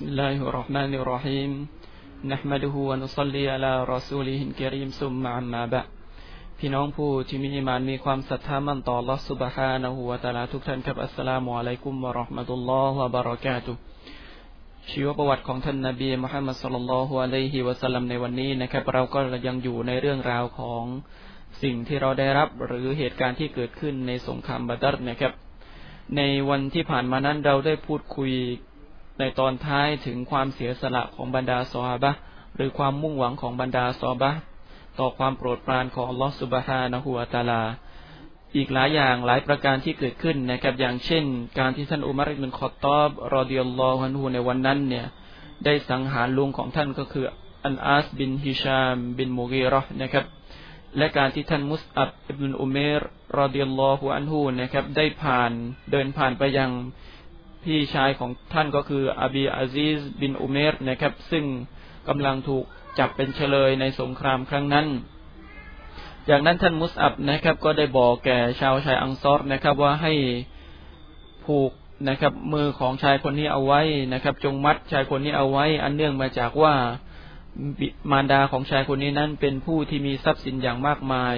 بسم الله الرحمن الرحيم نحمده ونصلي على رسوله الكريم ثم عما بعد พี่น้องผู้ที่มีอิมานมีความศรัทธามั่นต่อ Allah سبحانه และ تعالى ทุกท่านครับอัสสลามุอะลัยกุมวะเราะห์มะตุลลอฮ์วะบะเราะกาตุชีวประวัติของท่านนบีมุฮัมมัดสุลลัลฮุอะลัยฮิวะสัลลัมในวันนี้นะครับเราก็ยังอยู่ในเรื่องราวของสิ่งที่เราได้รับหรือเหตุการณ์ที่เกิดขึ้นในสงครามบัตรนะครับ ในวันที่ผ่านมานั้นเราได้พูดคุย ในตอนท้ายถึงความเสียสละของบรรดาซอฮาบะหรือความมุ่งหวังของบรรดาซอฮาบะต่อความโปรดปรานของลอสุบฮานะฮูวตาลา อีกหลายอย่างหลายประการที่เกิดขึ้นนะครับอย่างเช่น การที่ท่านอุมัรอิบนุคอตอบรอดิยัลลอฮุนฮูในวันนั้นเนี่ยได้สังหารลุงของท่านก็คืออันอาสบินฮิชามบินมูกีรอนะครับและการที่ท่านมุสอับอิบนุอุเมรรอดิยัลลอฮุอันฮูนะครับได้ผ่านเดินผ่านไปยัง พี่ชายของท่านก็คืออบีอาซิสบินอุเมรนะครับ ซึ่งกำลังถูกจับเป็นเฉลยในสงครามครั้งนั้น จากนั้นท่านมุสอับนะครับ ก็ได้บอกแก่ชาวชายอังซอรนะครับ ว่าให้ผูกนะครับ มือของชายคนนี้เอาไว้นะครับ จงมัดชายคนนี้เอาไว้ อันเนื่องมาจากว่ามารดาของชายคนนี้นั้นเป็นผู้ที่มีทรัพย์สินอย่างมากมาย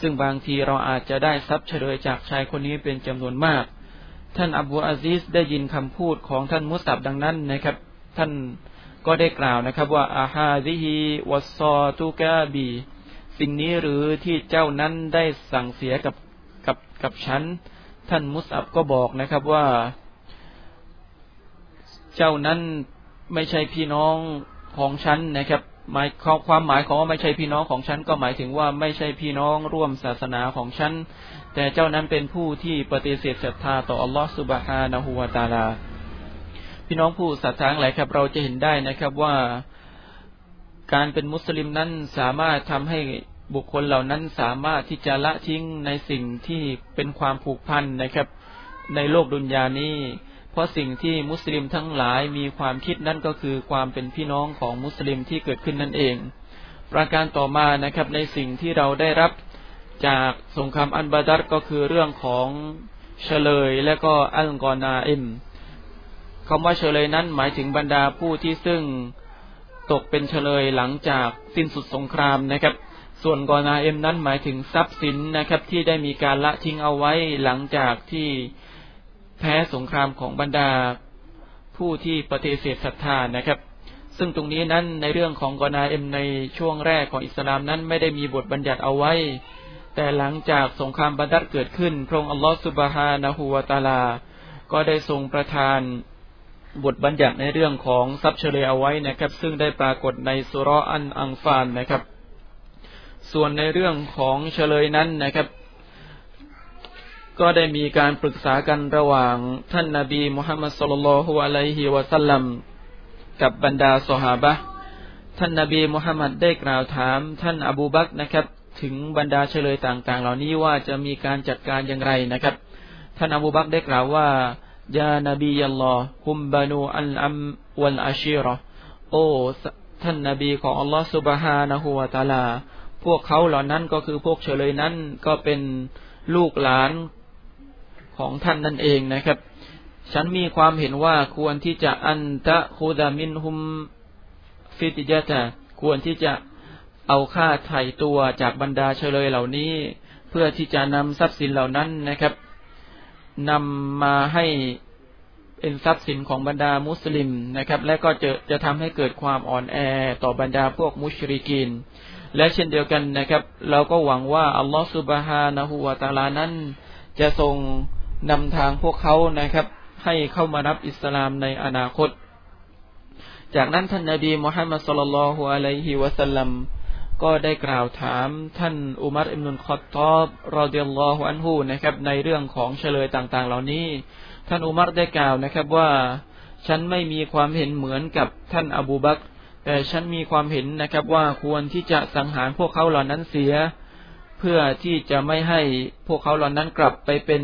ซึ่งบางทีเราอาจจะได้ทรัพย์เฉลยจากชายคนนี้เป็นจำนวนมาก ท่านอับูอาซิสได้ยินคำพูดของท่านมุสับดังนั้นนะครับ ท่านก็ได้กล่าวนะครับว่าอาฮาซิฮีวัสซอตุกาบี สิ่งนี้หรือที่เจ้านั้นได้สั่งเสียกับกับกับฉัน ท่านมุสับก็บอกนะครับว่า เจ้านั้นไม่ใช่พี่น้องของฉันนะครับ หมายความหมายของว่าไม่ใช่พี่น้องของฉันก็หมายถึงว่าไม่ใช่พี่น้องร่วมศาสนาของฉัน แต่เจ้านั้นเป็นผู้ที่ปฏิเสธศรัทธาต่ออัลลอฮฺสุบฮานะฮูวาตาลา พี่น้องผู้ศรัทธาหลายครับ เราจะเห็นได้นะครับว่าการเป็นมุสลิมนั้นสามารถทำให้บุคคลเหล่านั้นสามารถที่จะละทิ้งในสิ่งที่เป็นความผูกพันนะครับ ในโลกดุนยานี้ เพราะสิ่งที่มุสลิมทั้งหลายมีความคิดนั่นก็คือความเป็นพี่น้องของมุสลิมที่เกิดขึ้นนั่นเอง ประการต่อมานะครับในสิ่งที่เราได้รับจากสงครามอันบาดัรก็คือเรื่องของเฉลยและก็อัลกอนาอิมคำว่าเฉลยนั้นหมายถึงบรรดาผู้ที่ซึ่งตกเป็นเฉลยหลังจากสิ้นสุดสงครามนะครับ ส่วนกอนาเอ็มนั้นหมายถึงทรัพย์สินนะครับที่ได้มีการละทิ้งเอาไว้หลังจากที่ แพ้สงครามของบรรดาผู้ที่ปฏิเสธศรัทธานะครับ ซึ่งตรงนี้นั้นในเรื่องของกอนาเอ็มในช่วงแรกของอิสลามนั้นไม่ได้มีบทบัญญัติเอาไว้ แต่หลังจากสงครามบัดัดเกิดขึ้น พระองค์อัลลอฮฺสุบฮานะฮูวาตาลา ก็ได้ทรงประทานบทบัญญัติในเรื่องของทรัพย์เฉลยเอาไว้นะครับ ซึ่งได้ปรากฏในสุรอันอังฟานนะครับ ส่วนในเรื่องของเฉลยนั้นนะครับ ก็ได้มีการปรึกษากันระหว่างท่านนาบีมุฮัมมัดสุลลัลฮุอะลัยฮิวะสัลลัมกับบรรดาสหาบะท่านนาบีมุฮัมมัดได้กล่าวถามท่านอบูบักนะครับ ถึงบรรดาเฉลยต่าง ๆ เหล่านี้ว่าจะมีการจัดการอย่างไรนะครับ ท่านอบูบักได้กล่าวว่ายานบียัลลอฮุมบานูอัลอัมวัลอาชีรอโอ้ท่านนาบีของอัลลอฮ์สุบฮานะฮูวาตาลา พวกเขาเหล่านั้นก็คือพวกเฉลยนั้นก็เป็นลูกหลาน ของท่านนั่นเองนะครับ ฉันมีความเห็นว่าควรที่จะอันตะคูดามินฮุมฟิติยะตะควรที่จะเอาค่าไถ่ตัวจากบรรดาเฉลยเหล่านี้ เพื่อที่จะนำทรัพย์สินเหล่านั้นนะครับนำมาให้เป็นทรัพย์สินของบรรดามุสลิมนะครับ และก็จะจะทำให้เกิดความอ่อนแอต่อบรรดาพวกมุชริกิน และเช่นเดียวกันนะครับ เราก็หวังว่าอัลลอฮฺสุบฮานะฮูวาตาลานั้น จะทรง นำทางพวกเขานะครับ ให้เข้ามารับอิสลามในอนาคต จากนั้นท่านนาบีมุฮัมมัดสุลลัลฮุอะลัยฮิวะสัลลัมก็ได้กล่าวถามท่านอุมัรอิมนุนคอตตอบรอเดียลลอฮุอันฮูนะครับ ในเรื่องของเฉลยต่างๆ เหล่านี้ ท่านอุมัรได้กล่าวนะครับว่า ฉันไม่มีความเห็นเหมือนกับท่านอบูบักแต่ฉันมีความเห็นนะครับว่าควรที่จะสังหารพวกเขาเหล่านั้นเสีย เพื่อที่จะไม่ให้พวกเขาเหล่านั้นกลับไปเป็น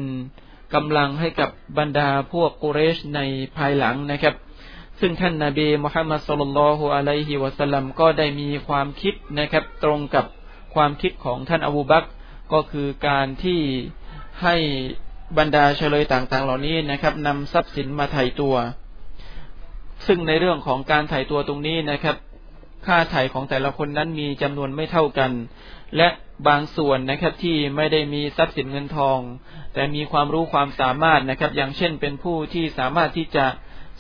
กำลังให้กับบรรดาพวกกุเรชในภายหลังนะครับ ซึ่งท่านนาบีมุฮัมมัดสุลลัลฮุอะลัยฮิวะสัลลัมก็ได้มีความคิดนะครับ ตรงกับความคิดของท่านอบูบักก็คือการที่ให้บรรดาเฉลยต่างๆ เหล่านี้นะครับนำทรัพย์สินมาไถ่ตัว ซึ่งในเรื่องของการไถ่ตัวตรงนี้นะครับ ค่าไถ่ของแต่ละคนนั้นมีจำนวนไม่เท่ากัน และบางส่วนนะครับที่ไม่ได้มีทรัพย์สินเงินทอง แต่มีความรู้ความสามารถนะครับ อย่างเช่นเป็นผู้ที่สามารถที่จะ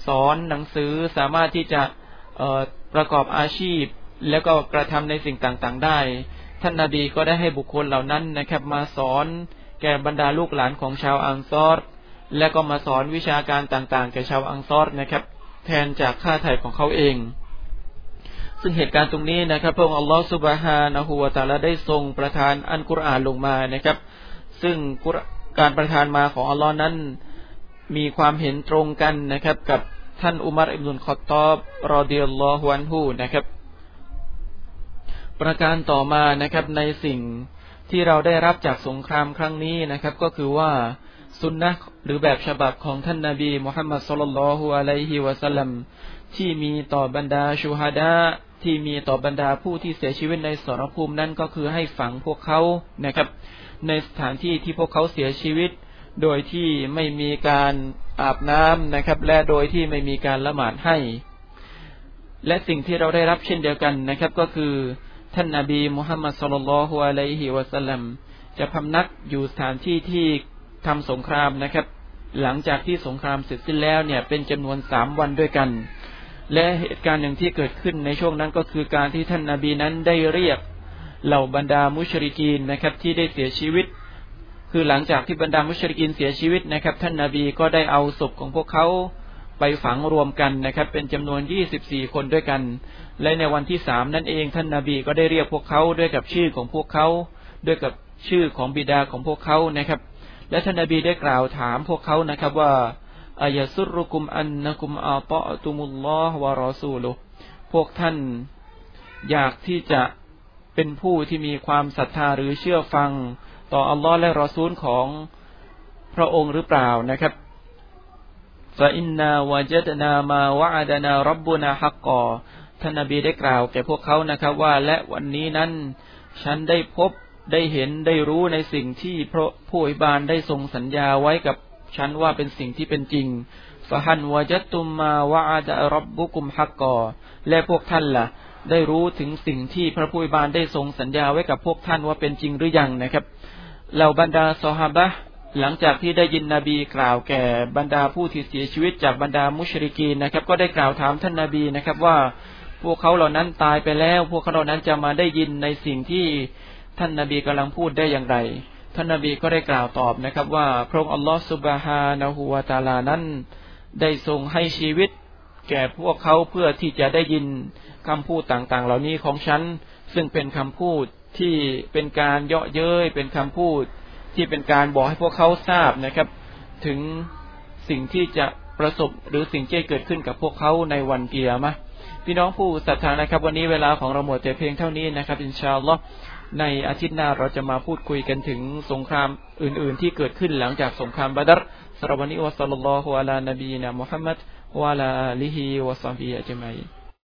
สอนหนังสือสามารถที่จะประกอบอาชีพ แล้วก็กระทำในสิ่งต่างๆ ได้ ท่านนาบีก็ได้ให้บุคคลเหล่านั้นนะครับ มาสอนแก่บรรดาลูกหลานของชาวอังซอรและก็มาสอนวิชาการต่างๆ แก่ชาวอังซอรนะครับ แทนจากค่าไถ่ของเขาเอง ซึ่งเหตุการณ์ตรงนี้นะครับพระองค์อัลลอฮฺสุบฮานะฮูวาตาลาได้ทรงประทานอันกุรอานลงมานะครับ ซึ่งการประทานมาของอัลลอฮ์นั้น มีความเห็นตรงกันนะครับ กับท่านอุมารอิบนุลขอตอบรอเดียลลอฮวันฮูนะครับ ประการต่อมานะครับในสิ่งที่เราได้รับจากสงครามครั้งนี้นะครับ ก็คือว่าสุนนะหรือแบบฉบับของท่านนาบีมุฮัมมัดสุลลัลฮุอะลัยฮิวะสัลลัมที่มีต่อบรรดาชูฮาดา ที่มีต่อบรรดาผู้ที่เสียชีวิตในสรภูมินั้นก็คือให้ฝังพวกเขานะครับ ในสถานที่ที่พวกเขาเสียชีวิต โดยที่ไม่มีการอาบน้ำนะครับ และโดยที่ไม่มีการละหมาดให้ และสิ่งที่เราได้รับเช่นเดียวกันนะครับ ก็คือท่านนาบีมุฮัมมัดสุลลัลฮุอะลัยฮิวะสัลลัมจะพำนักอยู่สถานที่ที่ทำสงครามนะครับ หลังจากที่สงครามเสร็จสิ้นแล้วเนี่ยเป็นจำนวนสามวันด้วยกัน และเหตุการณ์หนึ่งที่เกิดขึ้นในช่วงนั้นก็คือการที่ท่านนาบีนั้นได้เรียกเหล่าบรรดามุชริกีนนะครับ ที่ได้เสียชีวิต คือหลังจากที่บรรดามุชริกีนเสียชีวิตนะครับ ท่านนาบีก็ได้เอาศพของพวกเขาไปฝังรวมกันนะครับ เป็นจำนวนยี่สิบสี่คนด้วยกัน และในวันที่สามนั่นเองท่านนาบีก็ได้เรียกพวกเขาด้วยกับชื่อของพวกเขา ด้วยกับชื่อของบิดาของพวกเขานะครับ และท่านนบีได้กล่าวถามพวกเขานะครับว่า อายสุรุกุมอันนักุมอาตอตุมุลลอฮ์วะรอซูลุพวกท่านอยากที่จะเป็นผู้ที่มีความศรัทธาหรือเชื่อฟัง ต่ออัลลอฮ์และรอซูลของพระองค์หรือเปล่านะครับฟาอินนาวะจัดนามาวะอานารับบุนาฮักกอท่านนบีได้กล่าวแก่พวกเขานะครับ ว่าและวันนี้นั้น ฉันได้พบได้เห็นได้รู้ในสิ่งที่พระผู้อิบานได้ทรงสัญญาไว้กับ ฉันว่าเป็นสิ่งที่เป็นจริงฟะฮันวะจัตุมมาวะอาดะรับบุกุมฮักกอ และพวกท่านละ่ะ ได้รู้ถึงสิ่งที่พระผู้บานได้ทรงสัญญาไว้กับพวกท่านว่าเป็นจริงหรือยังนะครับเหล่าบรรดาซอฮาบะหลังจากที่ได้ยินนบีกล่าวแก่บรรดาผู้ที่เสียชีวิตจากบรรดามุชริกีนนะครับ ก็ได้กล่าวถามท่านนาบีนะครับว่าพวกเขาเหล่านั้นตายไปแล้ว พวกเขาเหล่านั้นจะมาได้ยินในสิ่งที่ท่านนาบีกำลังพูดได้อย่างไร ท่านนาบีก็ได้กล่าวตอบนะครับ ว่าพระองค์อัลลอฮฺสุบฮานะฮูวาตาลานั้น ได้ทรงให้ชีวิต แก่พวกเขาเพื่อที่จะได้ยินคำพูดต่างๆ เหล่านี้ของฉัน ซึ่งเป็นคำพูดที่เป็นการเยาะเย้ยเป็นคำพูด ที่เป็นการบอกให้พวกเขาทราบนะครับ ถึงสิ่งที่จะประสบหรือสิ่งที่เกิดขึ้นกับพวกเขาในวันเกียร์มะพี่น้องผู้ศรัทธานะครับ วันนี้เวลาของเราหมดแต่เพียงเท่านี้นะครับอินชาอัลลอฮ์ ในอาทิตย์หน้าเราจะมาพูดคุยกันถึงสงครามอื่น ๆ ที่เกิดขึ้นหลังจากสงครามบาดรสรวันนี้วะสัลลัลลอฮุอะลานบีนะมุฮัมมัดวะลาลิฮิวะซัมบีอัจมัย